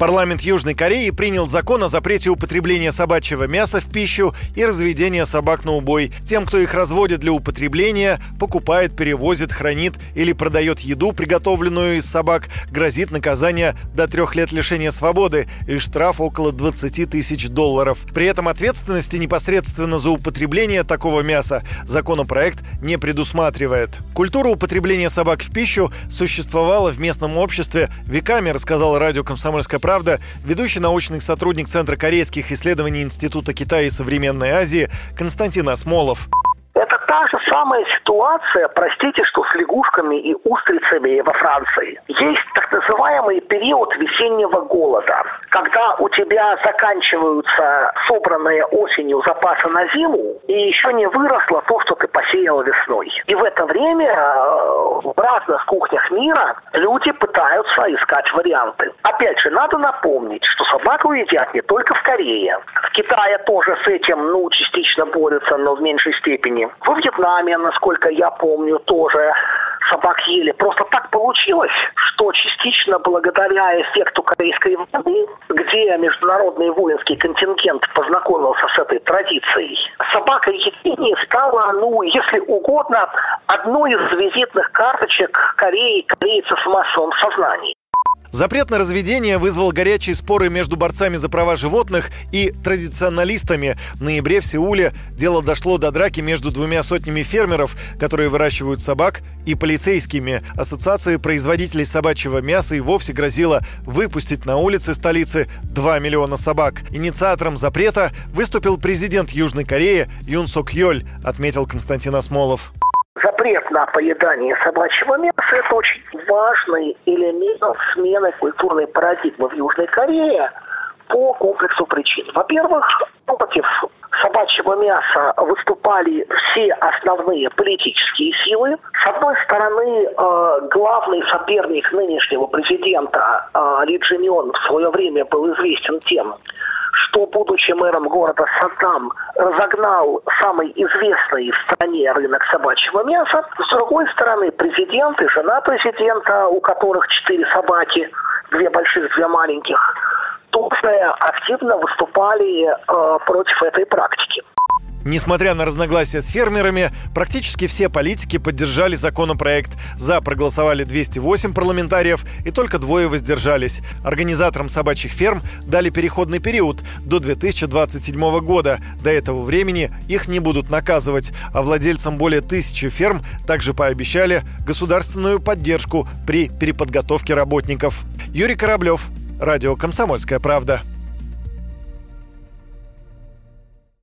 Парламент Южной Кореи принял закон о запрете употребления собачьего мяса в пищу и разведения собак на убой. Тем, кто их разводит для употребления, покупает, перевозит, хранит или продает еду, приготовленную из собак, грозит наказание до трех лет лишения свободы и штраф около 20 тысяч долларов. При этом ответственности непосредственно за употребление такого мяса законопроект не предусматривает. Культура употребления собак в пищу существовала в местном обществе веками, рассказал радио «Комсомольская правда» правда», ведущий научный сотрудник Центра корейских исследований Института Китая и Современной Азии Константин Осмолов. Это та же самая ситуация, простите, что с лягушками и устрицами во Франции. Есть так называемый период весеннего голода, когда у тебя заканчиваются собранные осенью запасы на зиму, и еще не выросло то, что ты посеял весной. И в это время э, в разных кухнях мира люди пытаются искать варианты. Опять же, надо напомнить, что собаку едят не только в Корее. В Китае тоже с этим, ну, частично борются, но в меньшей степени. Во Вьетнаме, насколько я помню, тоже собак ели. Просто так получилось, что частично благодаря эффекту Корейской войны, где международный воинский контингент познакомился с этой традицией, собака едение стала, ну, если угодно, одной из визитных карточек Кореи, корейцев в массовом сознании. Запрет на разведение вызвал горячие споры между борцами за права животных и традиционалистами. В ноябре в Сеуле дело дошло до драки между двумя сотнями фермеров, которые выращивают собак, и полицейскими. Ассоциация производителей собачьего мяса и вовсе грозила выпустить на улицы столицы 2 миллиона собак. Инициатором запрета выступил президент Южной Кореи Юн Сок Йоль, отметил Константин Осмолов запрет на поедание собачьего мяса – это очень важный элемент смены культурной парадигмы в Южной Корее по комплексу причин. Во-первых, против собачьего мяса выступали все основные политические силы. С одной стороны, э, главный соперник нынешнего президента э, Ли Джиньон в свое время был известен тем, что, будучи мэром города Саддам, разогнал самый известный в стране рынок собачьего мяса. С другой стороны, президент и жена президента, у которых четыре собаки, две больших, две маленьких, тоже активно выступали э, против этой практики. Несмотря на разногласия с фермерами, практически все политики поддержали законопроект. За проголосовали 208 парламентариев и только двое воздержались. Организаторам собачьих ферм дали переходный период до 2027 года. До этого времени их не будут наказывать. А владельцам более тысячи ферм также пообещали государственную поддержку при переподготовке работников. Юрий Кораблев, Радио «Комсомольская правда».